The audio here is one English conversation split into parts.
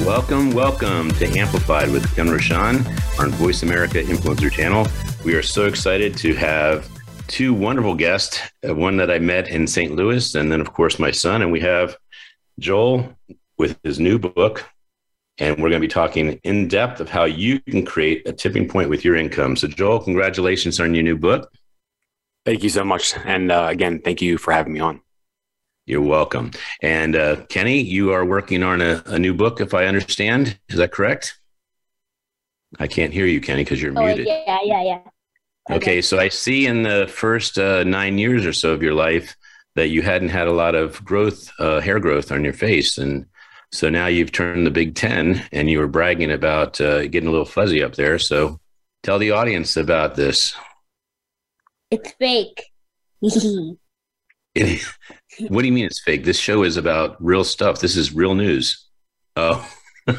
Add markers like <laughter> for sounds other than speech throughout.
Welcome, welcome to Amplified with Ken Rochon on Voice America Influencer Channel. We are so excited to have two wonderful guests, uh, one that I met in St. Louis, and then, of course, my son. And we have Joel with his new book. And we're going to be talking in depth of how you can create a tipping point with your income. So, Joel, congratulations on your new book. Thank you so much. And uh, again, thank you for having me on. You're welcome. And uh, Kenny, you are working on a, a, new book, if I understand. Is that correct? I can't hear you, Kenny, because you're oh, muted. Yeah, yeah, yeah. Okay. okay, so I see in the first uh, nine years or so of your life that you hadn't had a lot of growth, uh, hair growth on your face, and so now you've turned the Big Ten, and you were bragging about uh, getting a little fuzzy up there. So tell the audience about this. It's fake. <laughs> It, what do you mean it's fake? This show is about real stuff. This is real news. Oh. <laughs> All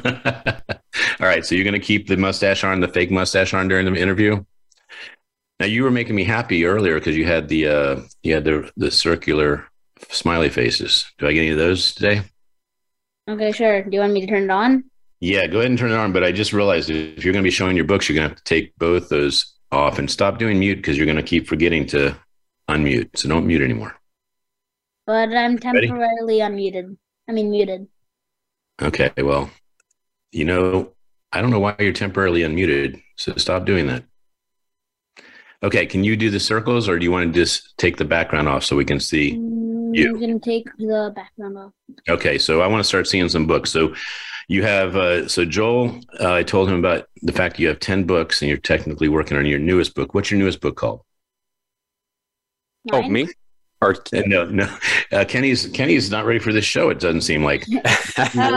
right. So you're going to keep the mustache on, the fake mustache on during the interview? Now you were making me happy earlier because you had the uh you had the the circular smiley faces. Do I get any of those today? Okay, sure. Do you want me to turn it on? Yeah, go ahead and turn it on. But I just realized if you're going to be showing your books, you're going to have to take both those off and stop doing mute because you're going to keep forgetting to unmute. So don't mute anymore but I'm temporarily Ready? unmuted. I mean, muted. Okay, well, you know, I don't know why you're temporarily unmuted, so stop doing that. Okay, can you do the circles, or do you want to just take the background off so we can see mm, you? I'm going to take the background off. Okay, so I want to start seeing some books. So you have, uh, so Joel, uh, I told him about the fact you have 10 books and you're technically working on your newest book. What's your newest book called? Mine? Oh, me? Or no, no. Uh, Kenny's Kenny's not ready for this show. It doesn't seem like. <laughs> um,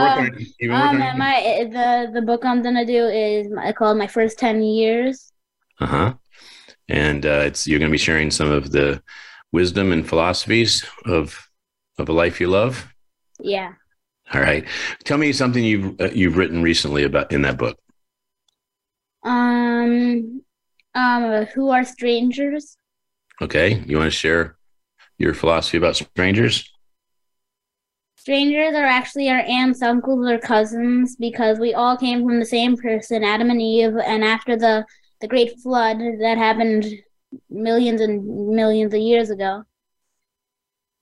um, my the the book I'm gonna do is my, called my first ten years. Uh huh. And uh, it's you're gonna be sharing some of the wisdom and philosophies of of a life you love. Yeah. All right. Tell me something you've uh, you've written recently about in that book. Um. Um. Who are strangers? Okay. You want to share your philosophy about strangers? Strangers are actually our aunts, uncles, or cousins because we all came from the same person, Adam and Eve. And after the, the great flood that happened millions and millions of years ago,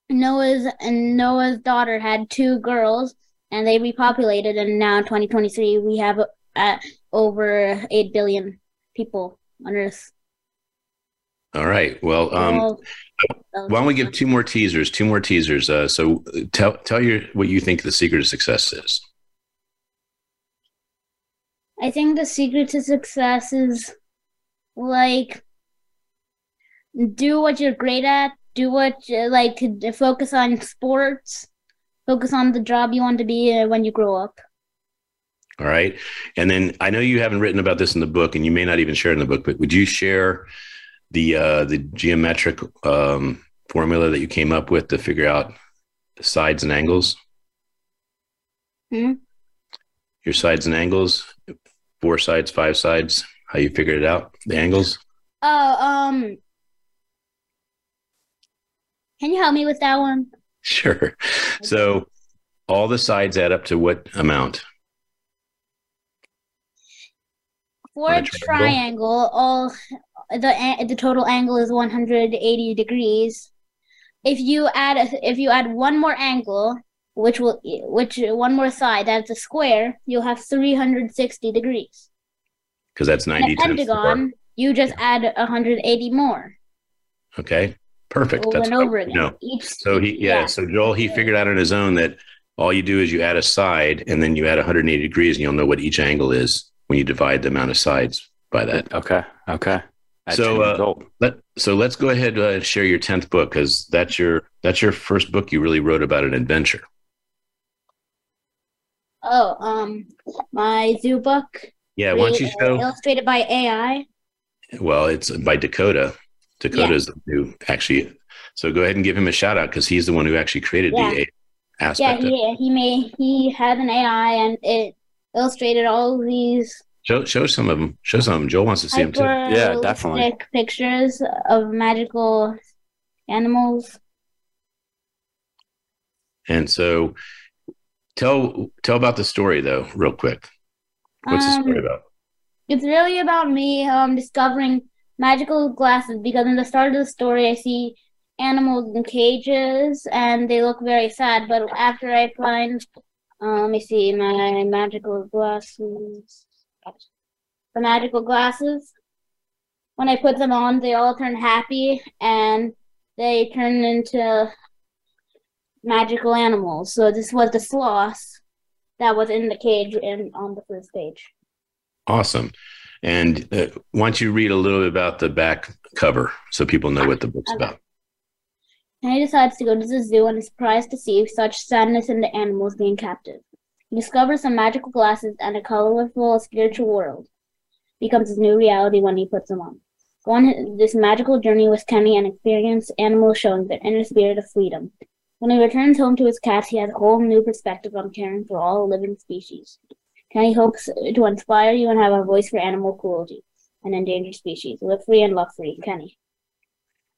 Noah's and Noah's daughter had two girls, and they repopulated. And now, in 2023, we have uh, over eight billion people on Earth. All right. Well, um, well why don't we give two more teasers? Two more teasers. Uh, so tell tell your what you think the secret of success is. I think the secret to success is like do what you're great at. Do what like focus on sports. Focus on the job you want to be uh, when you grow up. All right. And then I know you haven't written about this in the book, and you may not even share it in the book, but would you share the uh, the geometric um, formula that you came up with to figure out the sides and angles? Hmm? Your sides and angles, four sides, five sides, how you figured it out, the angles? Oh, um, can you help me with that one? <laughs> Sure. So all the sides add up to what amount? For a triangle, triangle all the the total angle is 180 degrees. If you add if you add one more angle, which will which one more side that's a square, you'll have 360 degrees. Because that's 90 times pentagon. You just add 180 more. Okay, perfect. Over that's and over again. No. so he yeah, yeah, So Joel he figured out on his own that all you do is you add a side and then you add 180 degrees and you'll know what each angle is when you divide the amount of sides by that. Okay. Okay so uh, let so let's go ahead and uh, share your tenth book because that's your that's your first book you really wrote about an adventure. Oh, um, my zoo book Yeah, why don't you show? illustrated by AI. Well, it's by Dakota. Dakota Yeah. is the who actually. So go ahead and give him a shout out because he's the one who actually created Yeah. the A Yeah, aspect. of he he made he had an AI and it illustrated all these Show show some of them. Show some of them. Joel wants to see them too. Yeah, definitely. hyper-realistic pictures of magical animals. And so, tell tell about the story though, real quick. What's the story Um, about? It's really about me um discovering magical glasses because in the start of the story I see animals in cages and they look very sad. But after I find, uh, let me see my magical glasses, the magical glasses. When I put them on, they all turn happy and they turn into magical animals. So this was the sloth that was in the cage and on the first page. Awesome. And uh, why don't you read a little bit about the back cover so people know what the book's Okay. about? Henry decides to go to the zoo and is surprised to see such sadness in the animals being captive. Discovers some magical glasses and a colorful spiritual world. Becomes his new reality when he puts them on. Go on this magical journey with Kenny and experience animals showing their inner spirit of freedom. When he returns home to his cats, he has a whole new perspective on caring for all living species. Kenny hopes to inspire you and have a voice for animal cruelty and endangered species. Live free and love free, Kenny.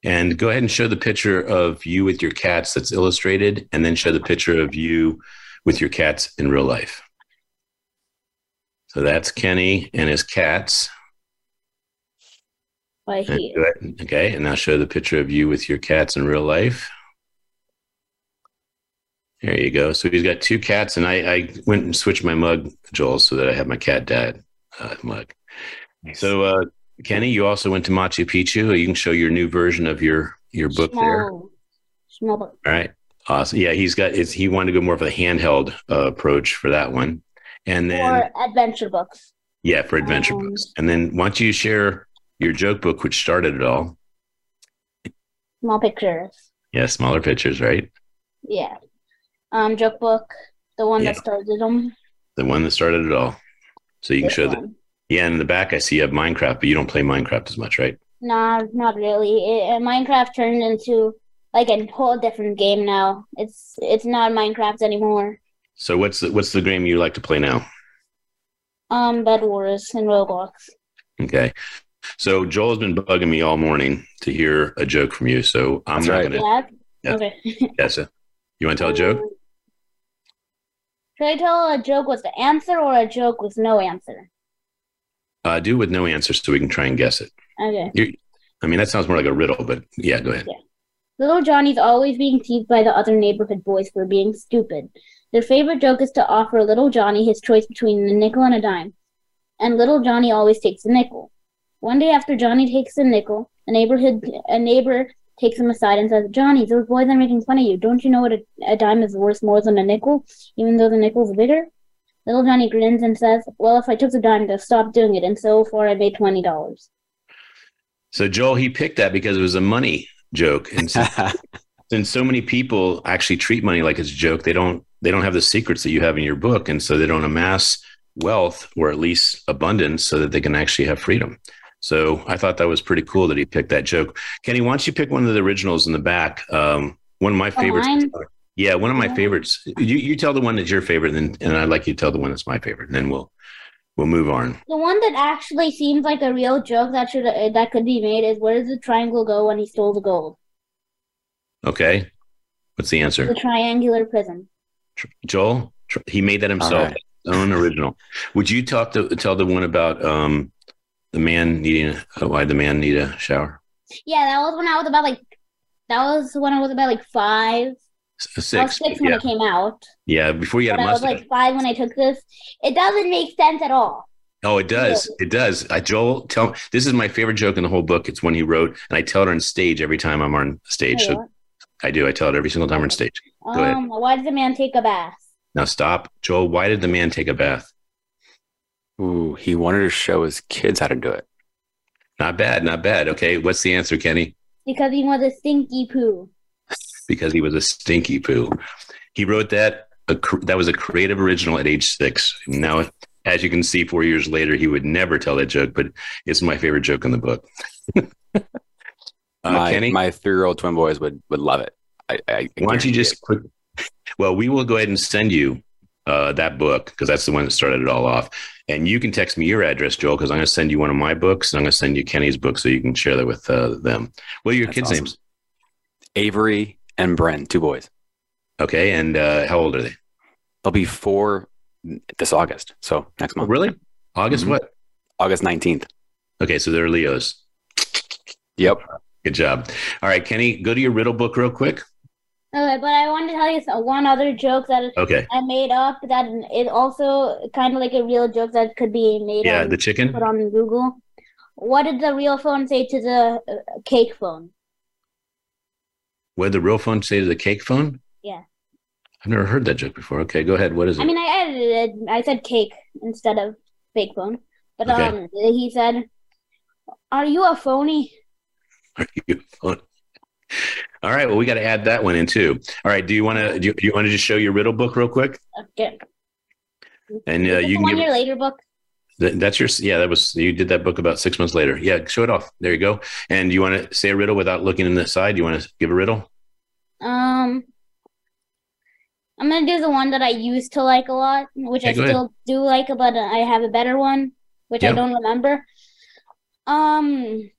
And go ahead and show the picture of you with your cats that's illustrated, and then show the picture of you with your cats in real life. So that's Kenny and his cats. By And here. go Okay, and now show the picture of you with your cats in real life. There you go. So he's got two cats, and I, I went and switched my mug, Joel, so that I have my cat dad uh, mug. So, uh, Kenny, you also went to Machu Picchu. You can show your new version of your your book there. Small, small book. All right. Awesome. Yeah, he's got. It's, he wanted to go more of a handheld uh, approach for that one, and then or adventure books. yeah, for adventure um, books. And then why don't you share your joke book, which started it all? Small pictures. Yeah, smaller pictures, right? Yeah. Um, joke book. The one Yeah. that started them. The one that started it all. So you can show that. Yeah, in the back, I see you have Minecraft, but you don't play Minecraft as much, right? Nah, not really. It, uh, Minecraft turned into like a whole different game now. It's it's not Minecraft anymore. So what's the what's the game you like to play now? Um, Bed Wars and Roblox. Okay. So Joel's been bugging me all morning to hear a joke from you. So I'm That's not right. gonna. Yeah. Yeah. Okay. <laughs> Yes. uh, You want to tell a joke? Should I tell a joke with the answer or a joke with no answer? Uh, do with no answer, so we can try and guess it. Okay. I mean, that sounds more like a riddle, but yeah, go ahead. Little Johnny's always being teased by the other neighborhood boys for being stupid. Their favorite joke is to offer Little Johnny his choice between a nickel and a dime. And Little Johnny always takes the nickel. One day after Johnny takes the nickel, a neighborhood a neighbor takes him aside and says, Johnny, those boys are making fun of you. Don't you know what a, a dime is worth more than a nickel, even though the nickel's bigger? Little Johnny grins and says, Well, if I took the dime, they'll stop doing it, and so far I made twenty dollars. So Joel, he picked that because it was a money joke, and since, <laughs> since so many people actually treat money like it's a joke, they don't they don't have the secrets that you have in your book, and so they don't amass wealth or at least abundance so that they can actually have freedom. So I thought that was pretty cool that he picked that joke. Kenny, why don't you pick one of the originals in the back? Um, one of my favorites. mine? Yeah, one of my Yeah. favorites. You you tell the one that's your favorite, and and I'd like you to tell the one that's my favorite, and then we'll we'll move on. The one that actually seems like a real joke that should uh, that could be made is where does the triangle go when he stole the gold? Okay, what's the answer? The triangular prism. Tr- Joel, tr- he made that himself, right. his own original. Would you talk to tell the one about um the man needing uh, why the man need a shower? Yeah, that was when I was about like that was when I was about like five. S- I was Six. six when yeah, it came out. yeah. Before you had But a I was like five when I took this. It doesn't make sense at all. oh, it does. It does. I Joel, tell. This is my favorite joke in the whole book. It's one he wrote, and I tell it on stage every time I'm on stage. Hey, So I do. I tell it every single time I'm on stage. what? go ahead. um, why did the man take a bath? Now stop, Joel. Why did the man take a bath? Ooh, he wanted to show his kids how to do it. Not bad. Not bad. Okay. What's the answer, Kenny? Because he was a stinky poo. Because he was a stinky poo. He wrote that. A, that was a creative original at age six. Now, as you can see, four years later, he would never tell that joke, but it's my favorite joke in the book. uh, my Kenny, my three year old twin boys would would love it. I, I, I why don't you just it. Well, we will go ahead and send you uh, that book because that's the one that started it all off. And you can text me your address, Joel, because I'm going to send you one of my books and I'm going to send you Kenny's book so you can share that with uh, them. What are your That's kids' awesome. names? Avery and Bren, two boys. Okay. And uh, how old are they? They'll be four this August. So next Oh, month, really? August Mhm. what? August nineteenth. Okay. So they're Leos. Yep. Good job. All right, Kenny, go to your riddle book real quick. Okay, but I wanted to tell you one other joke that Okay. I made up that is also kind of like a real joke that could be made Yeah, on, the chicken. put on Google. What did the real phone say to the uh, cake phone? What the real phone say to the cake phone? Yeah. I've never heard that joke before. Okay, go ahead. What is it? I mean, I edited. I said cake instead of fake phone. But Okay. um, he said, "Are you a phony?" Are you phone? All right. Well, we got to add that one in too. All right. Do you want to? Do you, you want to just show your riddle book real quick? Okay. And uh, you can one give. year later book. Th- That's your. Yeah, that was. You did that book about six months later. Yeah, show it off. There you go. And you want to say a riddle without looking in the side? You want to give a riddle? Um, I'm gonna do the one that I used to like a lot, which Okay, I go ahead. still do like, but I have a better one, which I don't remember. Um,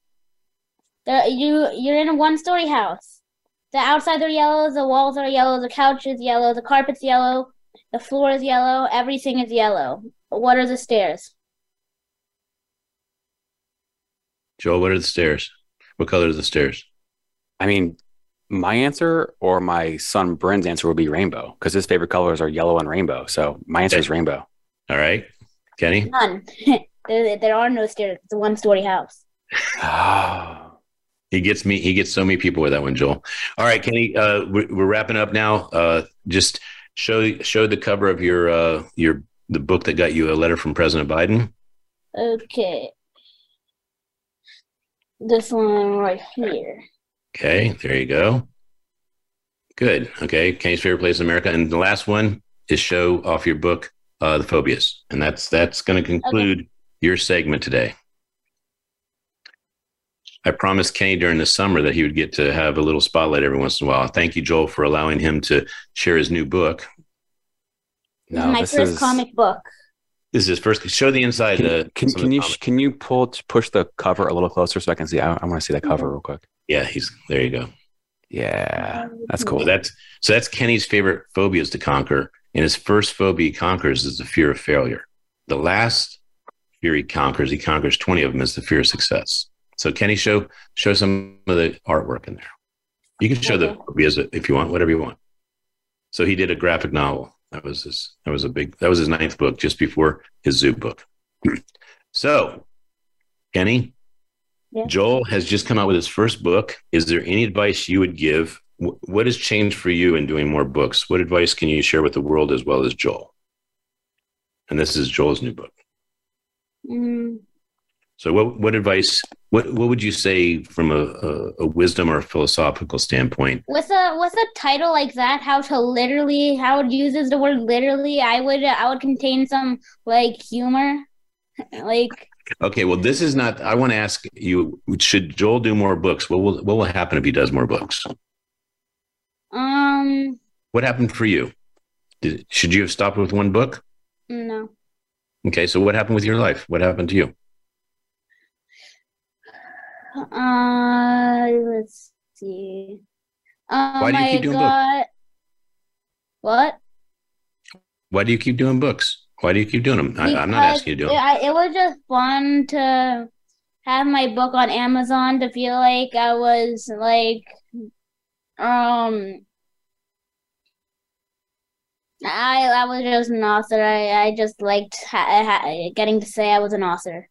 the, you you're in a one-story house. The outsides are yellow, the walls are yellow, the couch is yellow, the carpet's yellow, the floor is yellow, everything is yellow. What are the stairs? Joel, what are the stairs? What color are the stairs? I mean, my answer or my son Bryn's answer would be rainbow because his favorite colors are yellow and rainbow. So my answer is rainbow. All right, Kenny. None. <laughs> there, there are no stairs. It's a one-story house. Oh, <sighs> He gets me. He gets so many people with that one, Joel. All right, Kenny. Uh, we're, we're wrapping up now. Uh, just show show the cover of your uh, your the book that got you a letter from President Biden. Okay. This one right here. Okay, there you go. Good. Okay, Kenny's favorite place in America, and the last one is show off your book, uh, The Phobias, and that's that's going to conclude your segment today. I promised Kenny during the summer that he would get to have a little spotlight every once in a while. Thank you, Joel, for allowing him to share his new book. No, is my this first is. comic book. This is his first. Show the inside. Can, uh, can, can the you comics. can you pull push the cover a little closer so I can see? I, I want to see that cover real quick. Yeah, he's there. You go. Yeah, that's cool. So that's so that's Kenny's favorite phobias to conquer, and his first phobia he conquers is the fear of failure. The last fear he conquers, he conquers twenty of them, is the fear of success. So Kenny, show show some of the artwork in there. You can show the phobias if you want, whatever you want. So he did a graphic novel. That was his. That was a big. That was his ninth book, just before his zoo book. <clears throat> so, Kenny, Yeah. Joel has just come out with his first book. Is there any advice you would give? What has changed for you in doing more books? What advice can you share with the world as well as Joel? And this is Joel's new book. Mm, So, what what advice? What what would you say from a, a, a wisdom or a philosophical standpoint? with a with a title like that, how to literally how it uses the word literally, I would I would contain some like humor, <laughs> like Okay, well, this is not. I want to ask you: Should Joel do more books? What will what will happen if he does more books? um What happened for you? Did, should you have stopped with one book? no Okay, so what happened with your life? What happened to you? uh let's see. Um, Why do you I keep doing books? what? Why do you keep doing books? Why do you keep doing them? I, I'm not asking you to do it, them. I, it was just fun to have my book on Amazon to feel like I was like um I I was just an author. I, I just liked ha ha getting to say I was an author.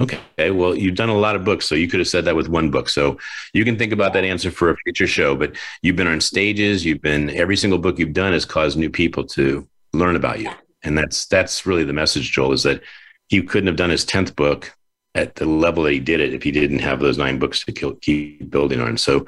Okay, well, you've done a lot of books, so you could have said that with one book. So you can think about that answer for a future show. But you've been on stages. You've been every single book you've done has caused new people to learn about you, and that's that's really the message, Joel, is that he couldn't have done his tenth book at the level that he did it if he didn't have those nine books to keep building on. So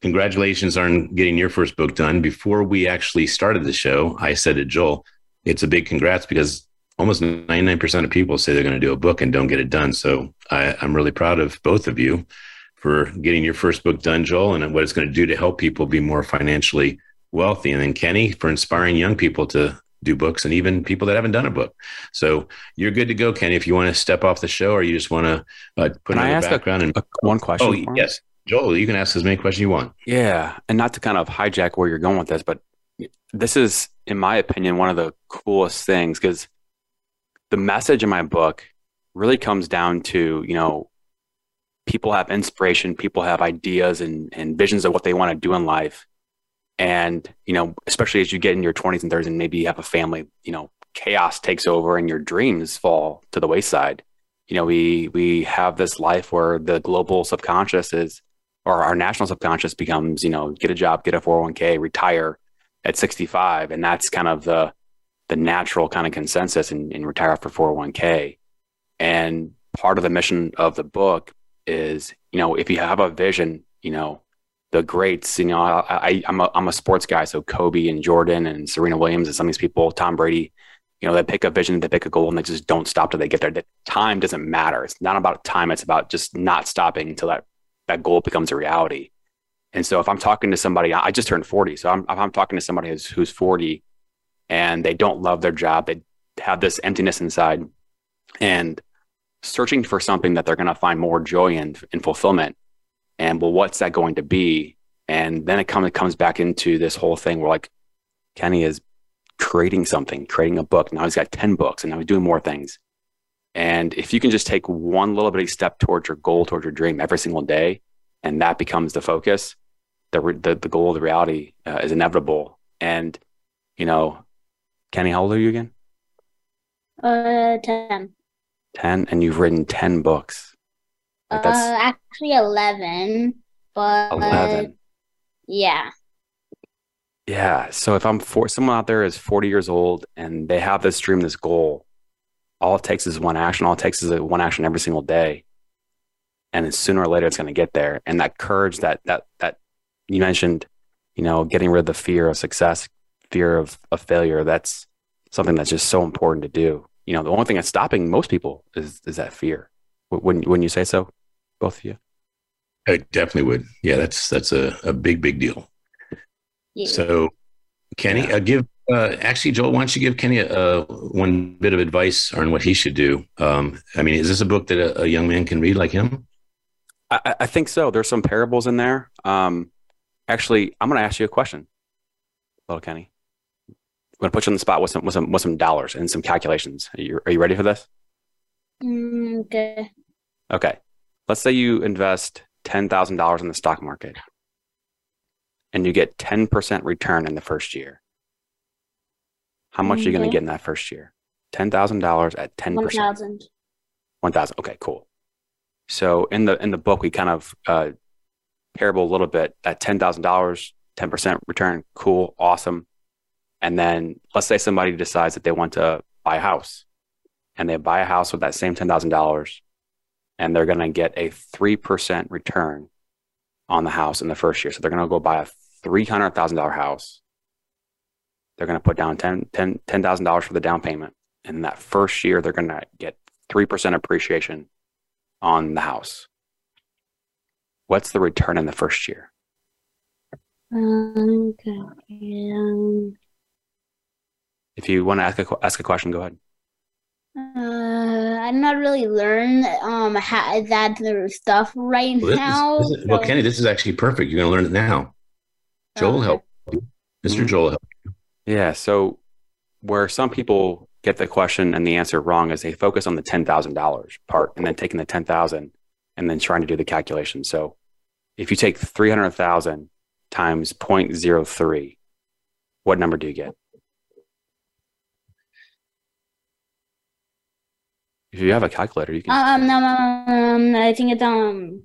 congratulations on getting your first book done. Before we actually started the show, I said to Joel, "It's a big congrats because almost 99% of people say they're going to do a book and don't get it done. So I, I'm really proud of both of you for getting your first book done, Joel, and what it's going to do to help people be more financially wealthy. And then Kenny for inspiring young people to do books and even people that haven't done a book. So you're good to go, Kenny. If you want to step off the show or you just want to uh, put Can I ask background a, and a, one question? oh yes, Joel, you can ask as many questions you want. Yeah, and not to kind of hijack where you're going with this, but this is, in my opinion, one of the coolest things because the message in my book really comes down to you know people have inspiration, people have ideas and, and visions of what they want to do in life, and you know especially as you get in your 20s and 30s and maybe you have a family, you know chaos takes over and your dreams fall to the wayside. You know we we have this life where the global subconscious is or our national subconscious becomes, you know, get a job, get a 401k, retire at 65. And that's kind of the, the natural kind of consensus and, and retire after 401k. And part of the mission of the book is, you know, if you have a vision, you know, the greats, you know, I, I'm a, I'm a sports guy. So Kobe and Jordan and Serena Williams and some of these people, Tom Brady, you know, they pick a vision, they pick a goal and they just don't stop till they get there. The time doesn't matter. It's not about time. It's about just not stopping until that that goal becomes a reality. And so if I'm talking to somebody, I just turned 40. So I'm, I'm talking to somebody who's, who's 40 and they don't love their job, they have this emptiness inside and searching for something that they're going to find more joy in and fulfillment. And well, what's that going to be? And then it comes, it comes back into this whole thing where like Kenny is creating something, creating a book. Now he's got 10 books and now he's doing more things. And if you can just take one little bitty step towards your goal, towards your dream every single day, and that becomes the focus, the the, the goal, the reality uh, is inevitable. And you know, Kenny, how old are you again? Uh, ten. Ten, and you've written ten books. Like Uh, actually eleven, but eleven. yeah. Yeah. So if I'm for someone out there is 40 years old and they have this dream, this goal, all it takes is one action. All it takes is a one action every single day. And then sooner or later it's going to get there. And that courage that that that you mentioned, you know, getting rid of the fear of success, fear of, of failure, that's something that's just so important to do. You know, the only thing that's stopping most people is is that fear. Wouldn't wouldn't you say so? Both of you? I definitely would. Yeah, that's that's a, a big, big deal. yeah. So, Kenny, Yeah. uh, give uh, actually, Joel, why don't you give Kenny a, uh, one bit of advice on what he should do? Um, I mean, is this a book that a, a young man can read like him? I, I- I think so. There's some parables in there. Um, actually, I'm going to ask you a question, little Kenny. I'm going to put you on the spot with some with some with some dollars and some calculations. Are you, are you ready for this? Mm, okay. Okay. Let's say you invest ten thousand dollars in the stock market, and you get ten percent return in the first year. How much are you going to get in that first year? Ten thousand dollars at 10%. thousand. One thousand. Okay, cool. So in the in the book, we kind of uh, parable a little bit at ten thousand dollars, ten percent return. Cool, awesome. And then let's say somebody decides that they want to buy a house, and they buy a house with that same ten thousand dollars, and they're going to get a three percent return on the house in the first year. So they're going to go buy a three hundred thousand dollar house. They're going to put down ten ten ten thousand dollars for the down payment, and in that first year, they're going to get three percent appreciation on the house. What's the return in the first year? Um, okay. Um, If you want to ask a ask a question, go ahead. uh, I'm not really learn um ha that stuff right Well, this is- now. this is- well, Kenny, this is actually perfect. You're going to learn it now. Joel Okay. help. you. mister Mhm. Joel help. Yeah. So where some people get the question and the answer wrong is they focus on the ten thousand dollars part and then taking the ten thousand and then trying to do the calculation. So if you take three hundred thousand times 0.03, what number do you get? If you have a calculator, you can. Um, no, no, no, um, I think it's um,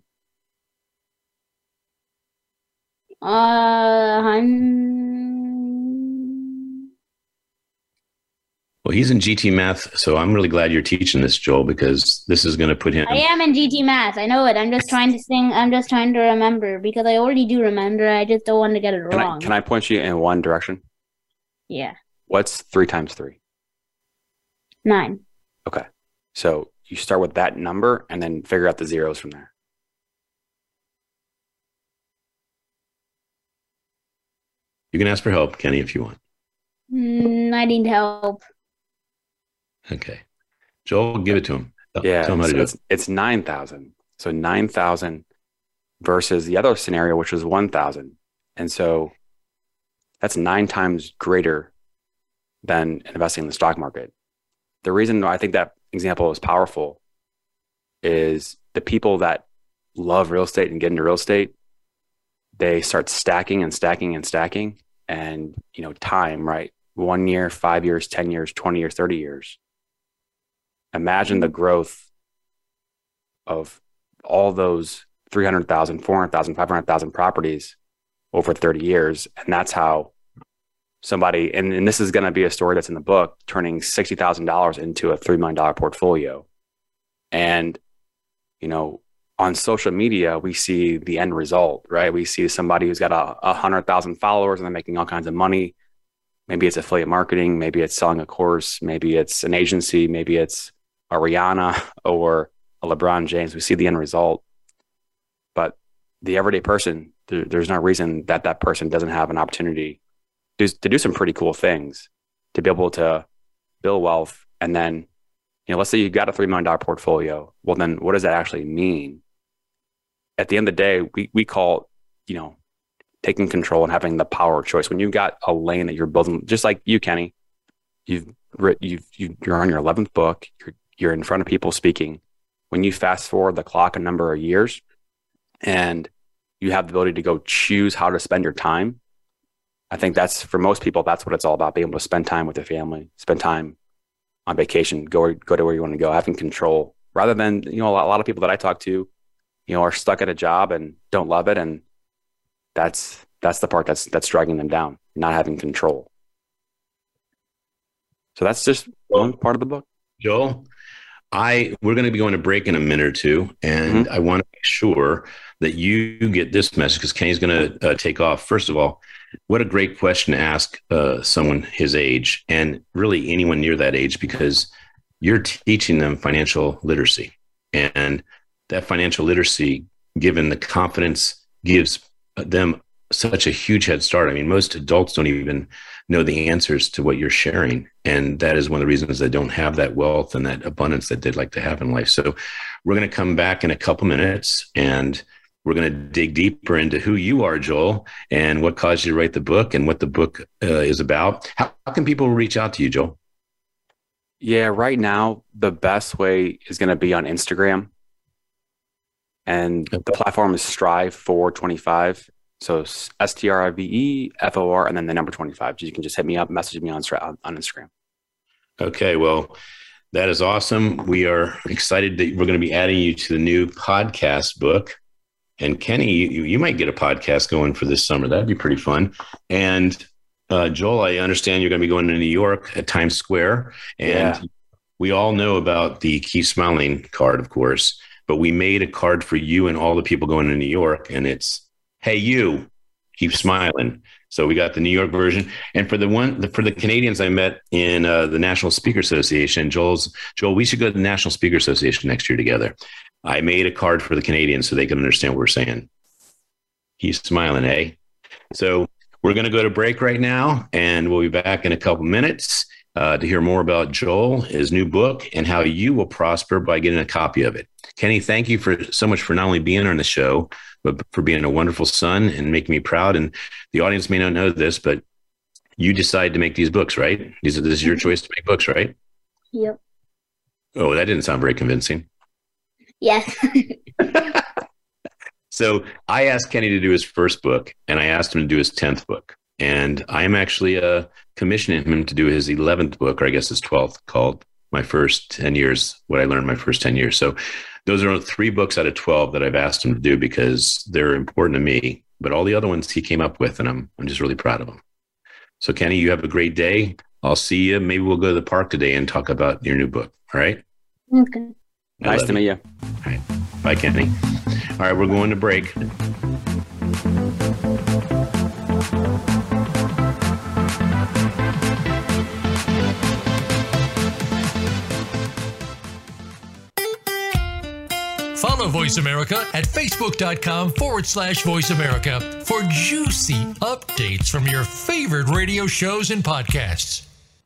uh, hun- Well, he's in GT math, so I'm really glad you're teaching this, Joel, because this is going to put him. I am in GT Math. I know it. I'm just trying to sing. I'm just trying to remember because I already do remember. I just don't want to get it Can I, wrong. can I point you in one direction? Yeah. What's three times three? Nine. Okay. So you start with that number and then figure out the zeros from there. You can ask for help, Kenny, if you want. Mm, I need help. Okay. Joel, give it to him. Tell- Yeah. Tell him how to so do it's, it. it's 9,000. So 9,000 versus the other scenario, which was 1,000. And so that's nine times greater than investing in the stock market. The reason I think that example is powerful is the people that love real estate and get into real estate, they start stacking and stacking and stacking. And, you know, time, right? One year, five years, 10 years, 20 years, 30 years. Imagine the growth of all those 300,000, 400,000, 500,000 properties over 30 years. And that's how somebody, and, and this is going to be a story that's in the book, turning $60,000 into a $3 million portfolio. And, you know, on social media, we see the end result, right? We see somebody who's got a, a hundred thousand followers and they're making all kinds of money. Maybe it's affiliate marketing, maybe it's selling a course, maybe it's an agency, maybe it's a Rihanna <laughs> or a LeBron James. We see the end result, but the everyday person, there, there's no reason that that person doesn't have an opportunity to, to do some pretty cool things, to be able to build wealth, and then, you know, let's say you got a three million dollar portfolio. Well, then what does that actually mean? At the end of the day, we we call, you know, taking control and having the power of choice. When you've got a lane that you're building, just like you, Kenny, you've you've you, you're on your eleventh book. You're you're in front of people speaking. When you fast forward the clock a number of years, and you have the ability to go choose how to spend your time. I think that's for most people, that's what it's all about being able to spend time with your family, spend time on vacation, go, go to where you want to go, having control rather than, you know, a lot, a lot of people that I talk to, you know, are stuck at a job and don't love it. And that's, that's the part that's, that's dragging them down, not having control. So that's just one part of the book. Joel, I we're going to be going to break in a minute or two, and I want to make sure that you get this message because Kenny's going to uh, take off. First of all, what a great question to ask uh, someone his age, and really anyone near that age, because you're teaching them financial literacy, and that financial literacy, given the confidence, gives them such a huge head start. I mean, most adults don't even know the answers to what you're sharing. And that is one of the reasons they don't have that wealth and that abundance that they'd like to have in life. So we're going to come back in a couple minutes and we're going to dig deeper into who you are, Joel, and what caused you to write the book and what the book uh, is about. How, how can people reach out to you, Joel? Yeah, right now the best way is going to be on Instagram, and the platform is Strive for Twenty Five. So S T R I V E F O R, and then the number twenty five. So you can just hit me up, message me on on Instagram. Okay, well, that is awesome. We are excited that we're going to be adding you to the new podcast book. And Kenny, you, you might get a podcast going for this summer. That'd be pretty fun. And uh, Joel, I understand you're going to be going to New York at Times Square. And Yeah. we all know about the Keep Smiling card, of course, but we made a card for you and all the people going to New York. And it's, hey, you, keep smiling. So we got the New York version, and for the one the, for the Canadians I met in uh, the National Speaker Association, Joel's Joel, we should go to the National Speaker Association next year together. I made a card for the Canadians so they can understand what we're saying. He's smiling, eh? So we're going to go to break right now, and we'll be back in a couple minutes uh, to hear more about Joel, his new book, and how you will prosper by getting a copy of it. Kenny, thank you for so much for not only being on the show, but for being a wonderful son and making me proud. And the audience may not know this, but you decided to make these books, right? These are, this is your choice to make books, right? Yep. Oh, that didn't sound very convincing. Yes. <laughs> So I asked Kenny to do his first book, and I asked him to do his tenth book, and I am actually uh, commissioning him to do his eleventh book, or I guess his twelfth, called "My First Ten Years: What I Learned My First Ten Years." So those are three books out of twelve that I've asked him to do because they're important to me. But all the other ones he came up with, and I'm I'm just really proud of him. So Kenny, you have a great day. I'll see you. Maybe we'll go to the park today and talk about your new book. All right. okay. I nice to meet you. you. All right. Bye, Kenny. All right, we're going to break. Follow Voice America at facebook.com forward slash voice America for juicy updates from your favorite radio shows and podcasts.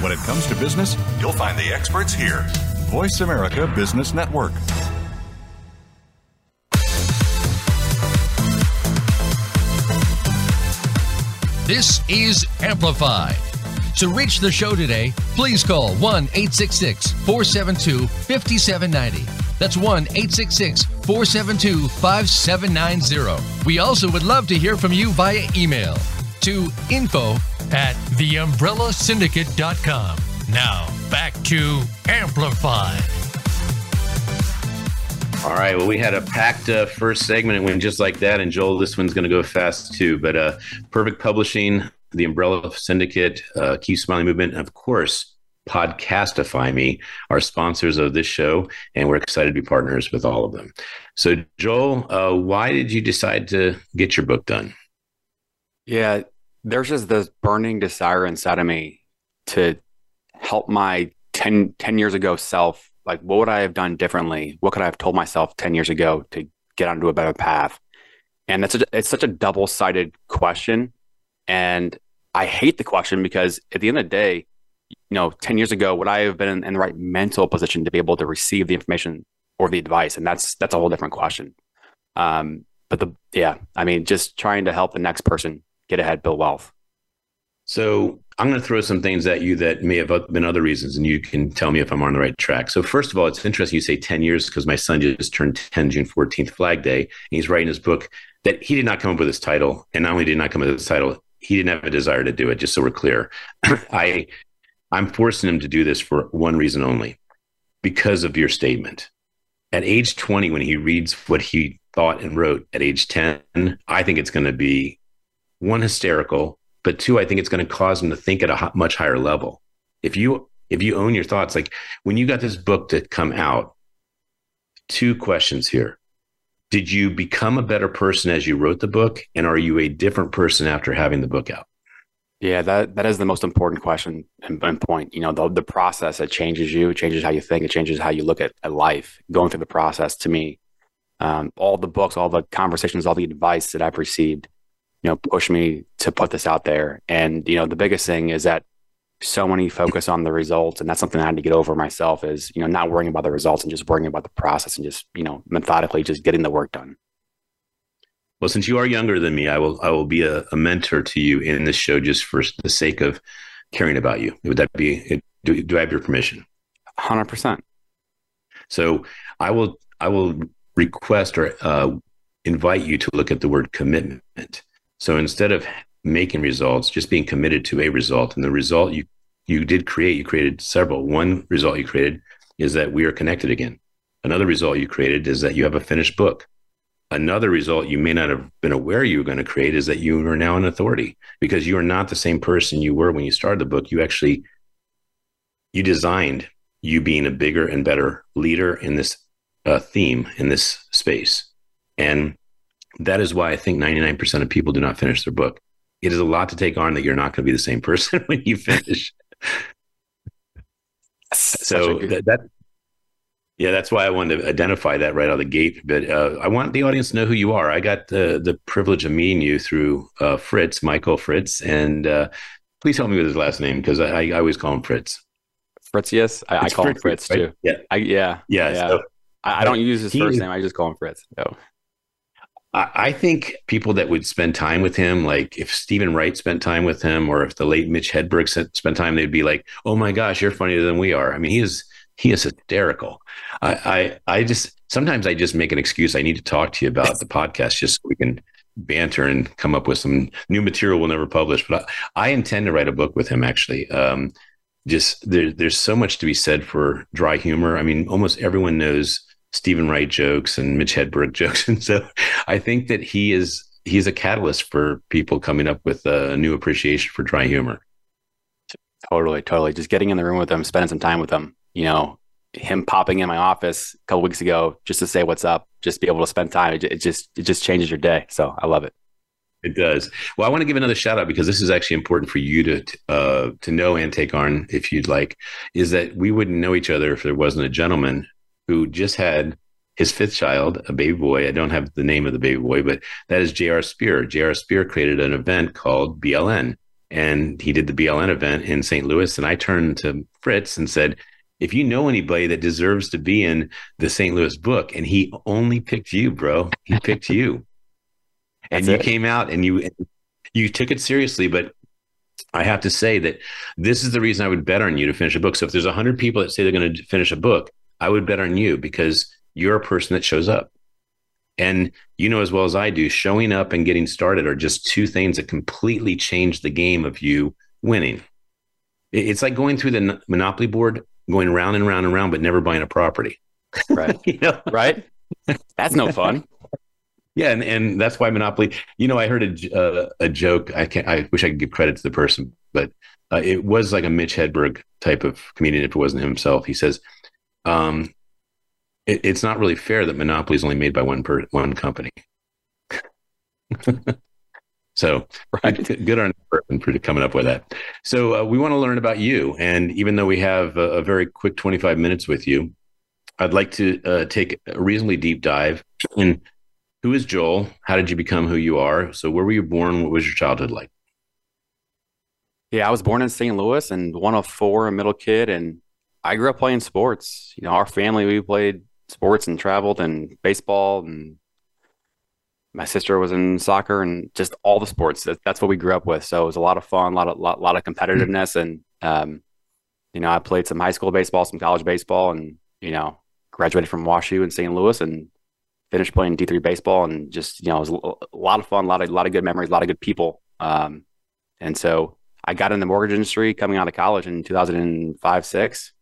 When it comes to business, you'll find the experts here. Voice America Business Network. This is Amplified. To reach the show today, please call 1 866 472 5790. That's 1 866 472 5790. We also would love to hear from you via email to info at theumbrellasyndicate.com. Now, back to Amplify. All right. Well, we had a packed uh, first segment. It went just like that. And Joel, this one's going to go fast too. But uh, Perfect Publishing, the Umbrella Syndicate, uh, Keep Smiling Movement, and of course, Podcastify Me are sponsors of this show, and we're excited to be partners with all of them. So, Joel, uh, why did you decide to get your book done? Yeah, there's just this burning desire inside of me to help my 10, 10 years ago self. Like, what would I have done differently? What could I have told myself 10 years ago to get onto a better path? And that's a, it's such a double sided question. And I hate the question because at the end of the day, you know, 10 years ago, would I have been in, in the right mental position to be able to receive the information or the advice? And that's, that's a whole different question. Um, but the, yeah, I mean, just trying to help the next person get ahead, build wealth. So I'm going to throw some things at you that may have been other reasons, and you can tell me if I'm on the right track. So first of all, it's interesting you say 10 years because my son just turned 10 June 14th, Flag Day, and he's writing his book that he did not come up with this title, and not only did not come up with this title, he didn't have a desire to do it. Just so we're clear, <clears throat> I I'm forcing him to do this for one reason only, because of your statement. At age 20, when he reads what he thought and wrote at age 10, I think it's going to be one hysterical but two i think it's going to cause them to think at a much higher level. If you if you own your thoughts like when you got this book to come out two questions here. Did you become a better person as you wrote the book and are you a different person after having the book out? Yeah that that is the most important question and, and point. You know the, the process that changes you changes how you think it changes how you look at, at life going through the process. To me um, all the books all the conversations all the advice that i've received you know, push me to put this out there. And, you know, the biggest thing is that so many focus on the results. And that's something I had to get over myself is, you know, not worrying about the results and just worrying about the process and just, you know, methodically just getting the work done. Well, since you are younger than me, I will I will be a, a mentor to you in this show just for the sake of caring about you. Would that be do, do I have your permission? Hundred percent. So I will I will request or uh, invite you to look at the word commitment. So instead of making results, just being committed to a result, and the result you you did create, you created several. One result you created is that we are connected again. Another result you created is that you have a finished book. Another result you may not have been aware you were going to create is that you are now an authority because you are not the same person you were when you started the book. You actually you designed you being a bigger and better leader in this uh, theme in this space. And that is why I think 99% of people do not finish their book. It is a lot to take on that you're not going to be the same person <laughs> when you finish. so that, that, yeah, that's why I wanted to identify that right out of the gate. But uh, I want the audience to know who you are. I got the the privilege of meeting you through uh, Fritz, Michael Fritz, and uh, please help me with his last name because I, I, always call him Fritz. Fritz, yes, I, I call Fritz, him Fritz right? too. Yeah, I, yeah, yeah. yeah. So, I, I, don't use his first name. I just call him Fritz. No. I think people that would spend time with him, like if Steven Wright spent time with him, or if the late Mitch Hedberg spent time, they'd be like, "Oh my gosh, you're funnier than we are." I mean, he is he is hysterical. I I, I just sometimes I just make an excuse. I need to talk to you about the podcast just so we can banter and come up with some new material we'll never publish. But I, I intend to write a book with him. Actually, um, just there, there's so much to be said for dry humor. I mean, almost everyone knows Steven Wright jokes and Mitch Hedberg <laughs> jokes. And so I think that he is he's a catalyst for people coming up with a new appreciation for dry humor. Totally, totally. Just getting in the room with them, spending some time with them. You know, him popping in my office a couple weeks ago just to say what's up, just be able to spend time. It, it just it just changes your day. So I love it. It does. Well, I want to give another shout out because this is actually important for you to uh, to know and take on if you'd like. Is that we wouldn't know each other if there wasn't a gentleman who just had his fifth child, a baby boy. I don't have the name of the baby boy, but that is J.R. Spear. J.R. Spear created an event called BLN, and he did the BLN event in St. Louis. And I turned to Fritz and said, if you know anybody that deserves to be in the St. Louis book, and he only picked you, bro, he picked you, <laughs> and you it. came out and you you took it seriously. But I have to say that this is the reason I would bet on you to finish a book. So if there's a hundred people that say they're going to finish a book, I would bet on you because you're a person that shows up. And you know as well as I do, showing up and getting started are just two things that completely change the game of you winning. It's like going through the monopoly board, going round and round and round, but never buying a property. Right. <laughs> you know? Right. That's no fun. <laughs> yeah, and, and that's why Monopoly. You know, I heard a uh, a joke. I can't. I wish I could give credit to the person, but uh, it was like a Mitch Hedberg type of comedian. If it wasn't himself, he says, um, it, it's not really fair that monopoly is only made by one per one company. <laughs> so right. good, on person for coming up with that. So uh, we want to learn about you, and even though we have a, a very quick twenty five minutes with you, I'd like to uh, take a reasonably deep dive in who is Joel. How did you become who you are? So where were you born? What was your childhood like? Yeah, I was born in St. Louis and one of four, a middle kid, and I grew up playing sports. You know, our family we played sports and traveled and baseball and my sister was in soccer and just all the sports. That, that's what we grew up with. So it was a lot of fun, a lot of lot, lot of competitiveness, and um, you know, I played some high school baseball, some college baseball, and you know, graduated from WashU in St. Louis and finished playing D three baseball, and just you know, it was a lot of fun, a lot of a lot of good memories, a lot of good people. Um, and so I got in the mortgage industry coming out of college in 2005 six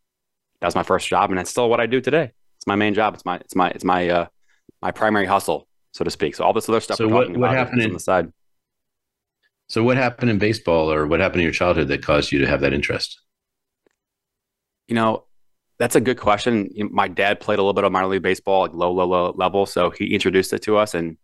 that was my first job, and that's still what I do today. It's my main job. It's my it's my it's my uh, my primary hustle, so to speak. So all this other stuff. So what, what happened in, on the side? So what happened in baseball, or what happened in your childhood that caused you to have that interest? You know, that's a good question. My dad played a little bit of minor league baseball, like low, low, low level. So he introduced it to us, and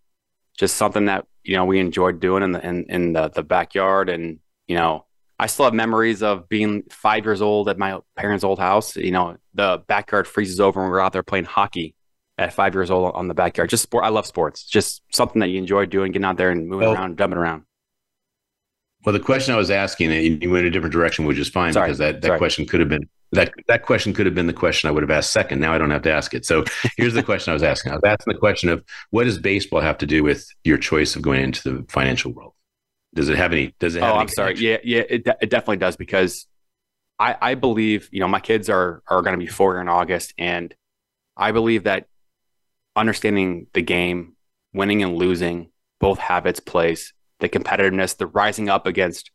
just something that you know we enjoyed doing in the in, in the, the backyard, and you know I still have memories of being five years old at my parents' old house. You know, the backyard freezes over and we're out there playing hockey at five years old on the backyard. Just sport. I love sports. Just something that you enjoy doing, getting out there and moving well, around, jumping around. Well, the question I was asking, and you went a different direction, which is fine Sorry. because that, that Sorry. question could have been that that question could have been the question I would have asked second. Now I don't have to ask it. So <laughs> here's the question I was asking. I was asking the question of what does baseball have to do with your choice of going into the financial world? Does it have any? Does it? Have oh, I'm sorry. Yeah, yeah, it, it definitely does because I, I believe you know my kids are are going to be four in August, and I believe that understanding the game, winning and losing, both have its place. The competitiveness, the rising up against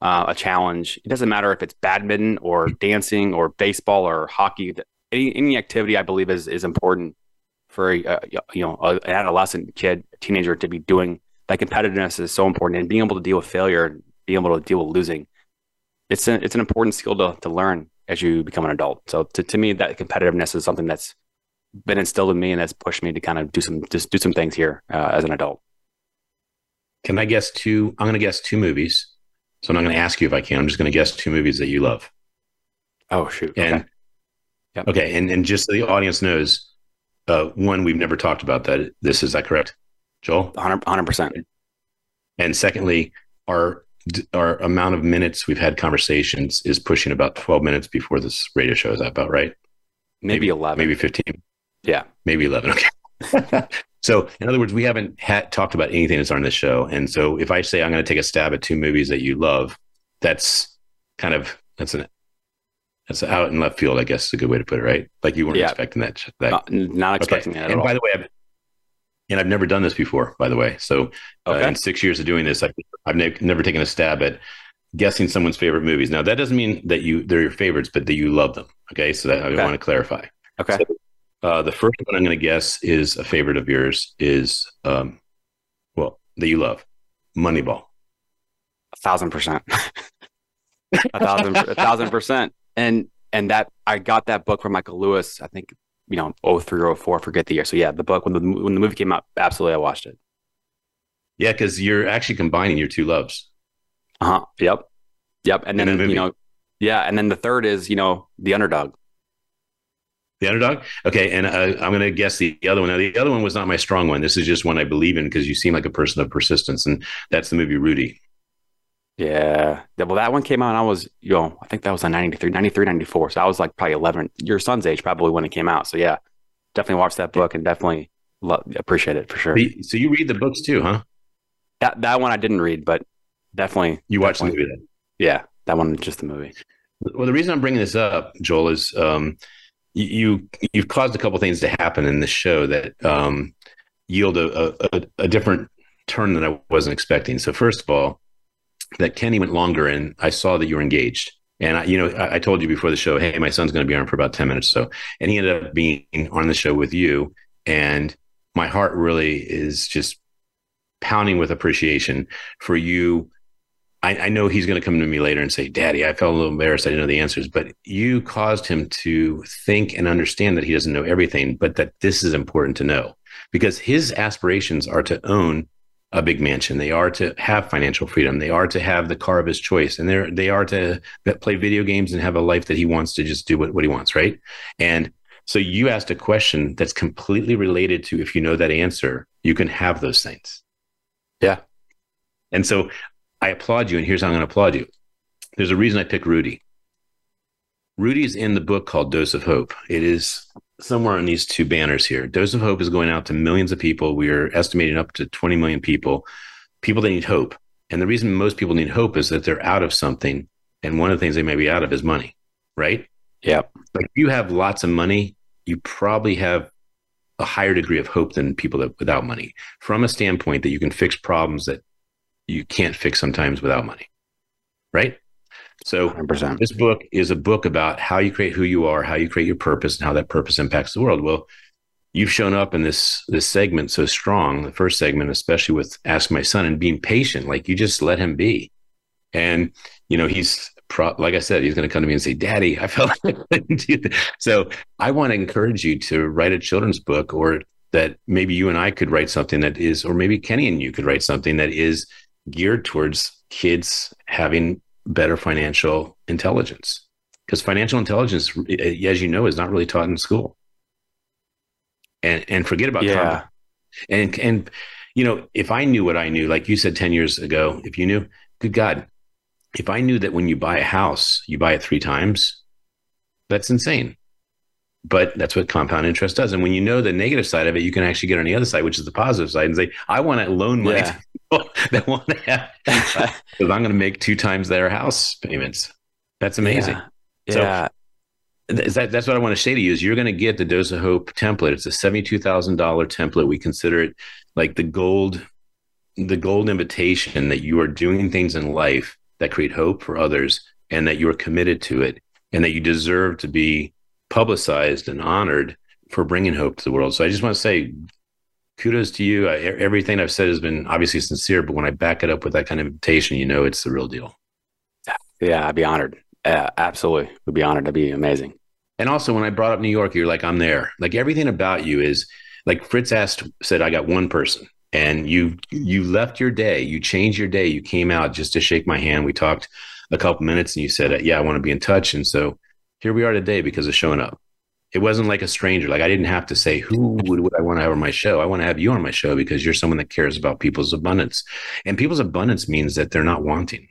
uh, a challenge. It doesn't matter if it's badminton or dancing or baseball or hockey. Any, any activity I believe is is important for a, a you know a, an adolescent kid, teenager to be doing that competitiveness is so important and being able to deal with failure and being able to deal with losing it's an, it's an important skill to, to learn as you become an adult so to, to me that competitiveness is something that's been instilled in me, and that's pushed me to kind of do some just do some things here uh, as an adult. Can I guess two? I'm going to guess two movies. So I'm not going to ask you if I can. I'm just going to guess two movies that you love. Oh shoot! And okay. Yep. okay, and and just so the audience knows, uh, one we've never talked about that. This is that correct, Joel? 100 percent. And secondly, our our amount of minutes we've had conversations is pushing about 12 minutes before this radio show. Is that about right? Maybe, Maybe- 11. Maybe 15. Yeah. maybe 11 okay <laughs> so in other words we haven't had talked about anything that's on this show and so if i say i'm going to take a stab at two movies that you love that's kind of that's an that's out in left field i guess is a good way to put it right like you weren't Yeah. expecting that that Not, not expecting okay. that at and all. by the way I've, and i've never done this before by the way so uh, in six years of doing this i've, I've ne- never taken a stab at guessing someone's favorite movies now that doesn't mean that you they're your favorites but that you love them okay so that i want to clarify okay. so, uh, the first one I'm going to guess is a favorite of yours is, um, well, that you love, Moneyball. a thousand percent. <laughs> a thousand, a thousand percent. And and that I got that book from Michael Lewis. I think you know, 03 or 04, forget the year. So yeah, the book when the when the movie came out, absolutely, I watched it. Yeah, because you're actually combining your two loves. Uh huh. Yep. Yep. And then the you know, yeah. And then the third is you know the underdog. The underdog. Okay, and uh, I'm going to guess the other one. Now, the other one was not my strong one. This is just one I believe in because you seem like a person of persistence, and that's the movie Rudy. Yeah. Well, that one came out. And I was, you know, I think that was in 93, 93, 94. So I was like probably 11, your son's age probably when it came out. So yeah, definitely watch that book and definitely lo- appreciate it for sure. So you read the books too, huh? That, that one I didn't read, but definitely. You watched the movie then. Yeah. That one, just the movie. Well, the reason I'm bringing this up, Joel, is um, you, you you've caused a couple things to happen in this show that um, yield a, a, a different turn than I wasn't expecting. So first of all, that Kenny went longer, and I saw that you were engaged. And I, you know, I, I told you before the show, hey, my son's going to be on for about ten minutes so, and he ended up being on the show with you. And my heart really is just pounding with appreciation for you I, I know he's going to come to me later and say, Daddy, I felt a little embarrassed. I didn't know the answers, but you caused him to think and understand that he doesn't know everything, but that this is important to know because his aspirations are to own a big mansion. They are to have financial freedom. They are to have the car of his choice. And they're, they are to play video games and have a life that he wants to just do what, what he wants. Right. And so you asked a question that's completely related to if you know that answer, you can have those things. Yeah. And so I applaud you, and here's how I'm going to applaud you. There's a reason I picked Rudy. Rudy's in the book called Dose of Hope. It is somewhere on these two banners here. Dose of Hope is going out to millions of people. We are estimating up to 20 million people, people that need hope. And the reason most people need hope is that they're out of something. And one of the things they may be out of is money, right? Yeah. Like if you have lots of money, you probably have a higher degree of hope than people that without money from a standpoint that you can fix problems that you can't fix sometimes without money. Right? So 100%. this book is a book about how you create who you are, how you create your purpose, and how that purpose impacts the world. Well, you've shown up in this this segment so strong, the first segment, especially with Ask My Son and being patient. Like you just let him be. And you know, he's pro- like I said, he's going to come to me and say, "Daddy, I felt like I couldn't do that." So I want to encourage you to write a children's book, or that maybe you and I could write something that is, or maybe Kenny and you could write something that is geared towards kids having better financial intelligence. Because financial intelligence, eh, as you know, is not really taught in school. And and forget about Yeah. And and you know, if I knew what I knew, like you said 10 years ago, if you knew, good God, if I knew that when you buy a house, you buy it three times, that's insane. But that's what compound interest does. And when you know the negative side of it, you can actually get on the other side, which is the positive side, and say, I want to loan money Yeah. to <laughs> people that want to have <laughs> because I'm going to make two times their house payments. That's amazing. Yeah. So- yeah. Is that, that's what I want to say to you is you're going to get the Dose of Hope template. It's a $72,000 template. We consider it like the gold, the gold invitation that you are doing things in life that create hope for others and that you are committed to it and that you deserve to be publicized and honored for bringing hope to the world. So I just want to say kudos to you. I, everything I've said has been obviously sincere, but when I back it up with that kind of invitation, you know, it's the real deal. yeah. I'd be honored. Uh, absolutely. Would be honored. That'd be amazing. And also, when I brought up New York, you're like, I'm there. Like everything about you is like Fritz asked, said, I got one person, and you you left your day, you changed your day, you came out just to shake my hand. We talked a couple minutes, and you said, Yeah, I want to be in touch. And so here we are today because of showing up. It wasn't like a stranger. Like I didn't have to say who would, would I want to have on my show. I want to have you on my show because you're someone that cares about people's abundance, and people's abundance means that they're not wanting.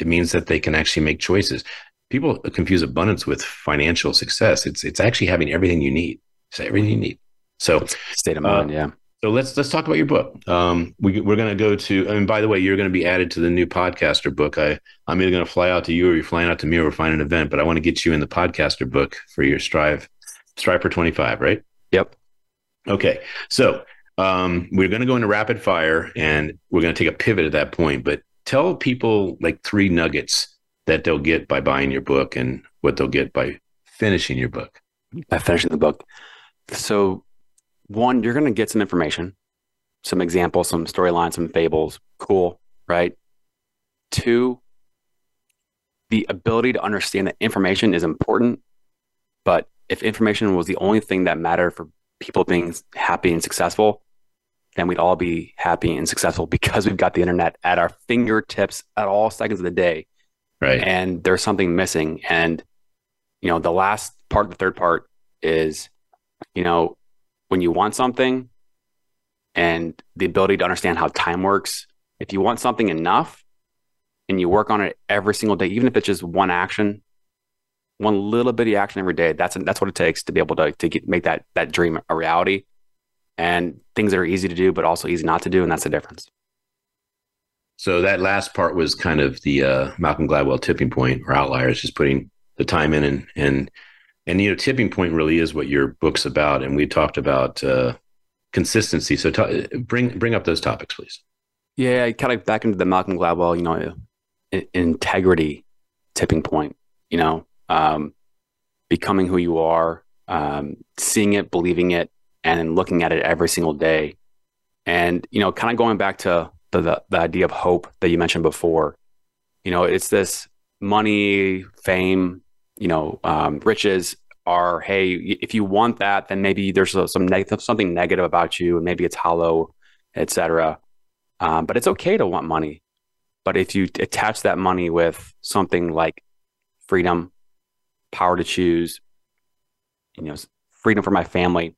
It means that they can actually make choices people confuse abundance with financial success. It's it's actually having everything you need. It's everything you need. So state of mind, uh, yeah. So let's let's talk about your book. Um, we, we're going to go to. I mean, by the way, you're going to be added to the new podcaster book. I I'm either going to fly out to you or you're flying out to me or we're finding an event. But I want to get you in the podcaster book for your Strive Strive for 25, right? Yep. Okay. So um, we're going to go into rapid fire and we're going to take a pivot at that point. But tell people like three nuggets that they'll get by buying your book and what they'll get by finishing your book? By finishing the book. So, one, you're going to get some information, some examples, some storylines, some fables. Cool, right? Two, the ability to understand that information is important, but if information was the only thing that mattered for people being happy and successful, then we'd all be happy and successful <laughs> because we've got the internet at our fingertips at all seconds of the day. Right. And there's something missing. And, you know, the last part, the third part is, you know, when you want something and the ability to understand how time works, if you want something enough and you work on it every single day, even if it's just one action, one little bitty action every day, that's that's what it takes to be able to to get, make that that dream a reality. And things that are easy to do, but also easy not to do, and that's the difference. So that last part was kind of the uh, Malcolm Gladwell tipping point or outliers, just putting the time in and and and you know tipping point really is what your book's about. And we talked about uh, consistency. So t- bring bring up those topics, please. Yeah, kind of back into the Malcolm Gladwell, you know, integrity tipping point. You know, um, becoming who you are, um, seeing it, believing it, and looking at it every single day. And you know, kind of going back to the, the, the idea of hope that you mentioned before. You know, it's this money, fame, you know, um, riches are, hey, if you want that, then maybe there's some negative, something negative about you, and maybe it's hollow, etc. Um, but it's okay to want money. But if you attach that money with something like freedom, power to choose, you know, freedom for my family,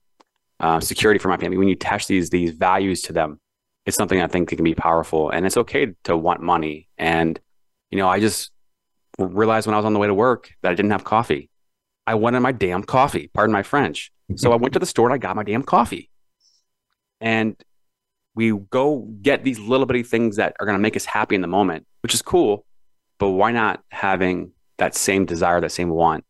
uh, security for my family, when you attach these these values to them, it's something I think can be powerful. And it's okay to want money. And, you know, I just realized when I was on the way to work that I didn't have coffee. I wanted my damn coffee, pardon my French. So I went to the store and I got my damn coffee. And we go get these little bitty things that are going to make us happy in the moment, which is cool. But why not having that same desire, that same want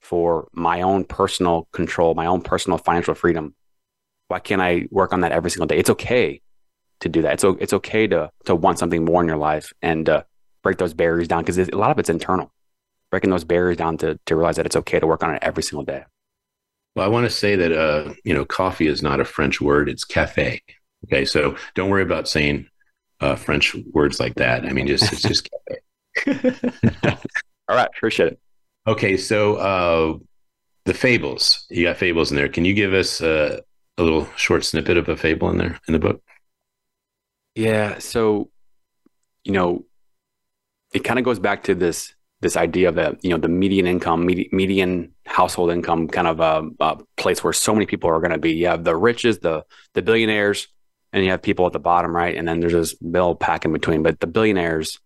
for my own personal control, my own personal financial freedom? Why can't I work on that every single day? It's okay to do that. It's it's okay to to want something more in your life and uh, break those barriers down because a lot of it's internal. Breaking those barriers down to to realize that it's okay to work on it every single day. Well, I want to say that uh, you know, coffee is not a French word; it's cafe. Okay, so don't worry about saying uh, French words like that. I mean, just it's just cafe. <laughs> <laughs> All right, appreciate it. Okay, so uh, the fables. You got fables in there. Can you give us uh, a little short snippet of a fable in there in the book? Yeah. So, you know, it kind of goes back to this this idea of the you know the median income, med- median household income, kind of a, a place where so many people are going to be. You have the riches, the the billionaires, and you have people at the bottom, right? And then there's this middle pack in between. But the billionaires,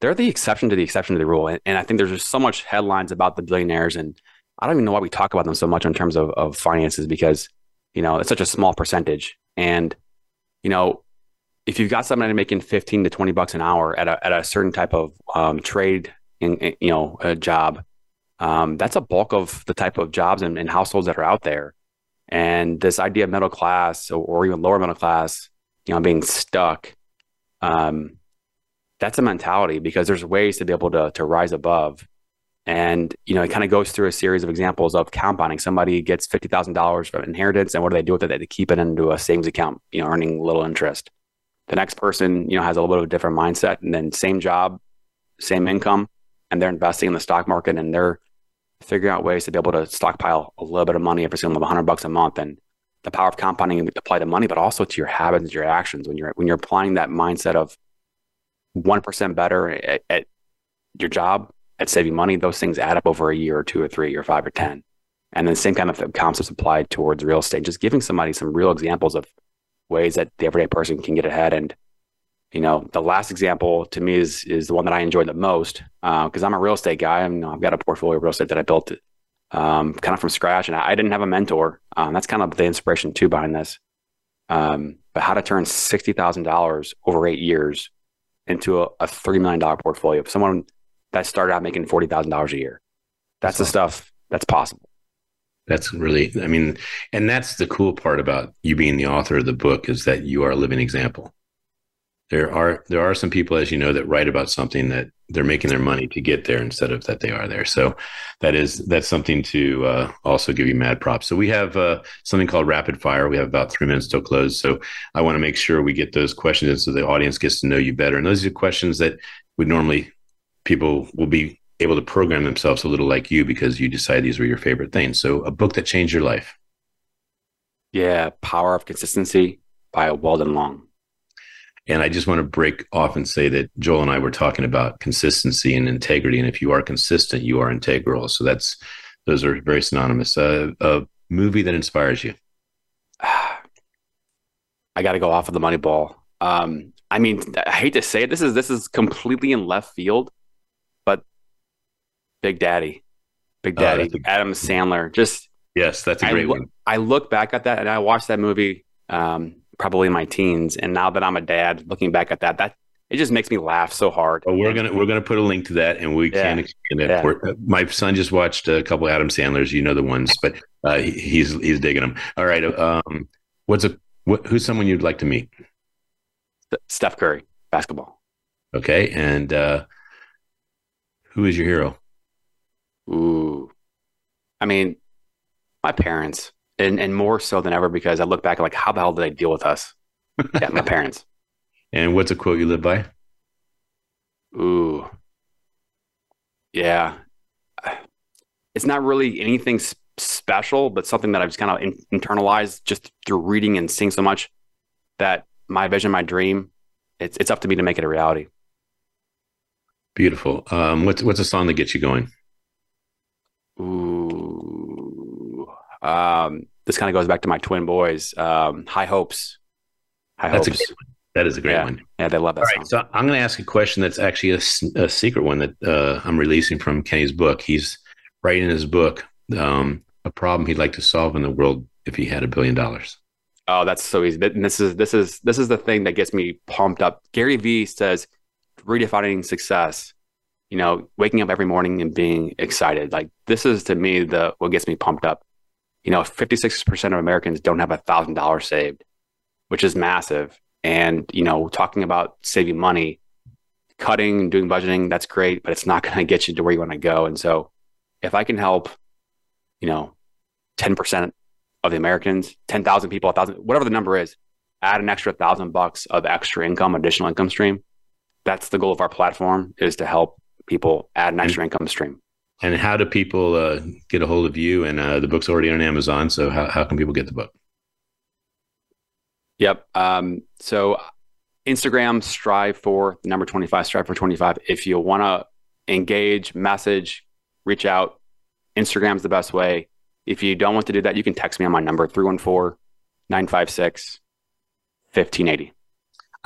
they're the exception to the exception to the rule. And, and I think there's just so much headlines about the billionaires, and I don't even know why we talk about them so much in terms of, of finances because you know it's such a small percentage. And you know, if you've got somebody making 15 to 20 bucks an hour at a, at a certain type of um, trade in, in, you know a job um, that's a bulk of the type of jobs and, and, households that are out there. And this idea of middle class or, or even lower middle class you know being stuck um, that's a mentality because there's ways to be able to, to rise above. And you know it kind of goes through a series of examples of compounding. Somebody gets $50000 from inheritance and what do they do with it? They keep it into a savings account you know earning little interest the next person, you know, has a little bit of a different mindset and then same job, same mm-hmm. income, and they're investing in the stock market and they're figuring out ways to be able to stockpile a little bit of money every single 100 bucks a month and the power of compounding apply to money, but also to your habits, your actions. When you're when you're applying that mindset of one percent better at, at, your job, at saving money, those things add up over a year or two or three or five or ten. And then the same kind of concepts applied towards real estate. Just giving somebody some real examples of ways that the everyday person can get ahead. And you know, the last example to me is is the one that I enjoy the most because uh, I'm a real estate guy. I've got a portfolio of real estate that I built um, kind of from scratch, and I, I didn't have a mentor. Um, that's kind of the inspiration too behind this. Um, but how to turn sixty thousand dollars over eight years into a, a three million dollar portfolio of someone that started out making forty thousand dollars a year. That's, that's the stuff that's possible. That's really, I mean, and that's the cool part about you being the author of the book is that you are a living example. There are there are some people as you know that write about something that they're making their money to get there instead of that they are there. So that is that's something to uh, also give you mad props. So we have uh, something called rapid fire. We have about three minutes till close. So i want to make sure we get those questions in so the audience gets to know you better. And those are questions that would normally people will be able to program themselves a little like you because you decide these were your favorite things so a book that changed your life yeah power of consistency by Weldon Long and I just want to break off and say that Joel and I were talking about consistency and integrity. And if you are consistent, you are integral. So that's those are very synonymous. Uh, a movie that inspires you. <sighs> I got to go off of the money ball. Um, I mean, I hate to say it. This is this is completely in left field, Big Daddy, Big oh, Daddy, a, Adam Sandler. Just yes, that's a great I, one. I look back at that and I watched that movie um, probably in my teens. And now that I'm a dad, looking back at that, that it just makes me laugh so hard. Well, we're gonna we're gonna put a link to that, and we yeah. can expand it. Yeah. My son just watched a couple Adam Sandler's, you know the ones, but uh, he's he's digging them. All right, um, what's a what, who's someone you'd like to meet? Steph Curry, basketball. Okay, and uh, who is your hero? Ooh, I mean, my parents and and more so than ever because I look back like how the hell did they deal with us? yeah, my parents. <laughs> And what's a quote you live by? Ooh, yeah. It's not really anything special, but something that I've just kind of in- internalized just through reading and seeing so much that my vision, my dream, it's it's up to me to make it a reality. Beautiful. Um, what's what's a song that gets you going? Ooh. Um, this kind of goes back to my twin boys. Um, high hopes. High that's hopes. That is a great yeah. one. Yeah, they love that. All right, so I'm going to ask a question that's actually a, a secret one that uh, I'm releasing from Kenny's book. He's writing in his book um, a problem he'd like to solve in the world if he had a billion dollars. Oh, that's so easy. And this is this is this is the thing that gets me pumped up. Gary Vee says redefining success you know, waking up every morning and being excited. Like this is to me the what gets me pumped up. You know, 56% of Americans don't have a thousand dollars saved, which is massive. And, you know, talking about saving money, cutting, doing budgeting, that's great, but it's not <laughs> going to get you to where you want to go. And so if I can help, you know, 10% of the Americans, 10,000 people, a thousand, whatever the number is, add an extra thousand bucks of extra income, additional income stream. That's the goal of our platform is to help people add an extra income stream. And how do people uh, get a hold of you? And uh, the book's already on Amazon. So how, how can people get the book? Yep. Um, so Instagram, strive for number 25, strive for 25. If you want to engage, message, reach out, Instagram's the best way. If you don't want to do that, you can text me on my number 314 956 1580.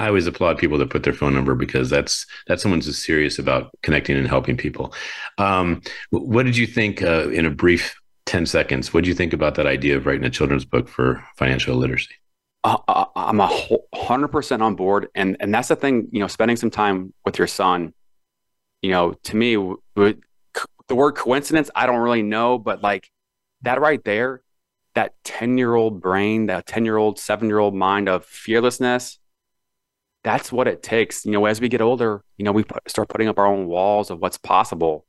I always applaud people that put their phone number because that's that's someone who's serious about connecting and helping people. Um, what did you think uh, in a brief ten seconds? What did you think about that idea of writing a children's book for financial literacy? Uh, I'm a hundred percent on board, and and that's the thing. You know, spending some time with your son. You know, to me, the word coincidence, I don't really know, but like that right there, that ten year old brain, that ten year old, seven year old mind of fearlessness that's what it takes. You know, as we get older, you know, we put, start putting up our own walls of what's possible.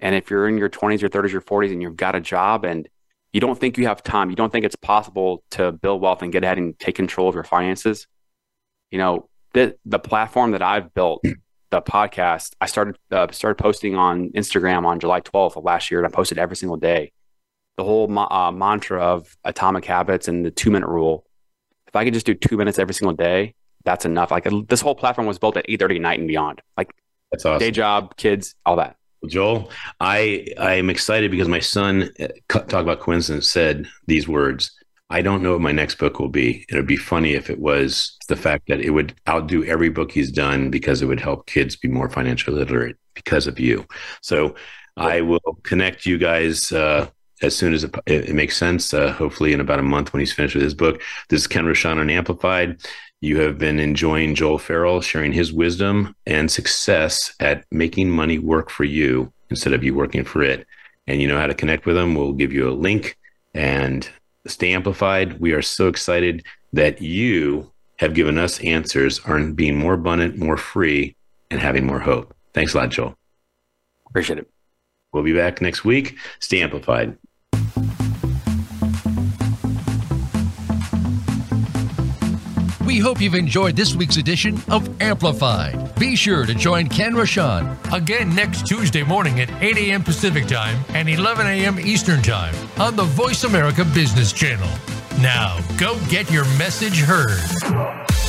And if you're in your 20s, your 30s, your 40s, and you've got a job and you don't think you have time, you don't think it's possible to build wealth and get ahead and take control of your finances, you know, the, the platform that I've built the podcast, I started uh, started posting on Instagram on July 12th of last year, and I posted every single day. The whole ma- uh, mantra of atomic habits and the two minute rule. If I could just do two minutes every single day, that's enough. Like this whole platform was built at 8:30 at night and beyond. Like That's awesome. day job, kids, all that. Joel, I I am excited because my son uh, talk about coincidence said these words. I don't know what my next book will be. It would be funny if it was the fact that it would outdo every book he's done because it would help kids be more financially literate because of you. So I will connect you guys uh, as soon as it, it makes sense. Uh, hopefully, in about a month when he's finished with his book. This is Ken Rochon on Amplified. You have been enjoying Joel Farrell sharing his wisdom and success at making money work for you instead of you working for it. And you know how to connect with him. We'll give you a link and stay amplified. We are so excited that you have given us answers on being more abundant, more free, and having more hope. Thanks a lot, Joel. Appreciate it. We'll be back next week. Stay amplified. Hope you've enjoyed this week's edition of Amplified. Be sure to join Ken Rochon Again next Tuesday morning at 8 a.m. Pacific Time and 11 a.m. Eastern Time on the Voice America Business Channel. Now, go get your message heard.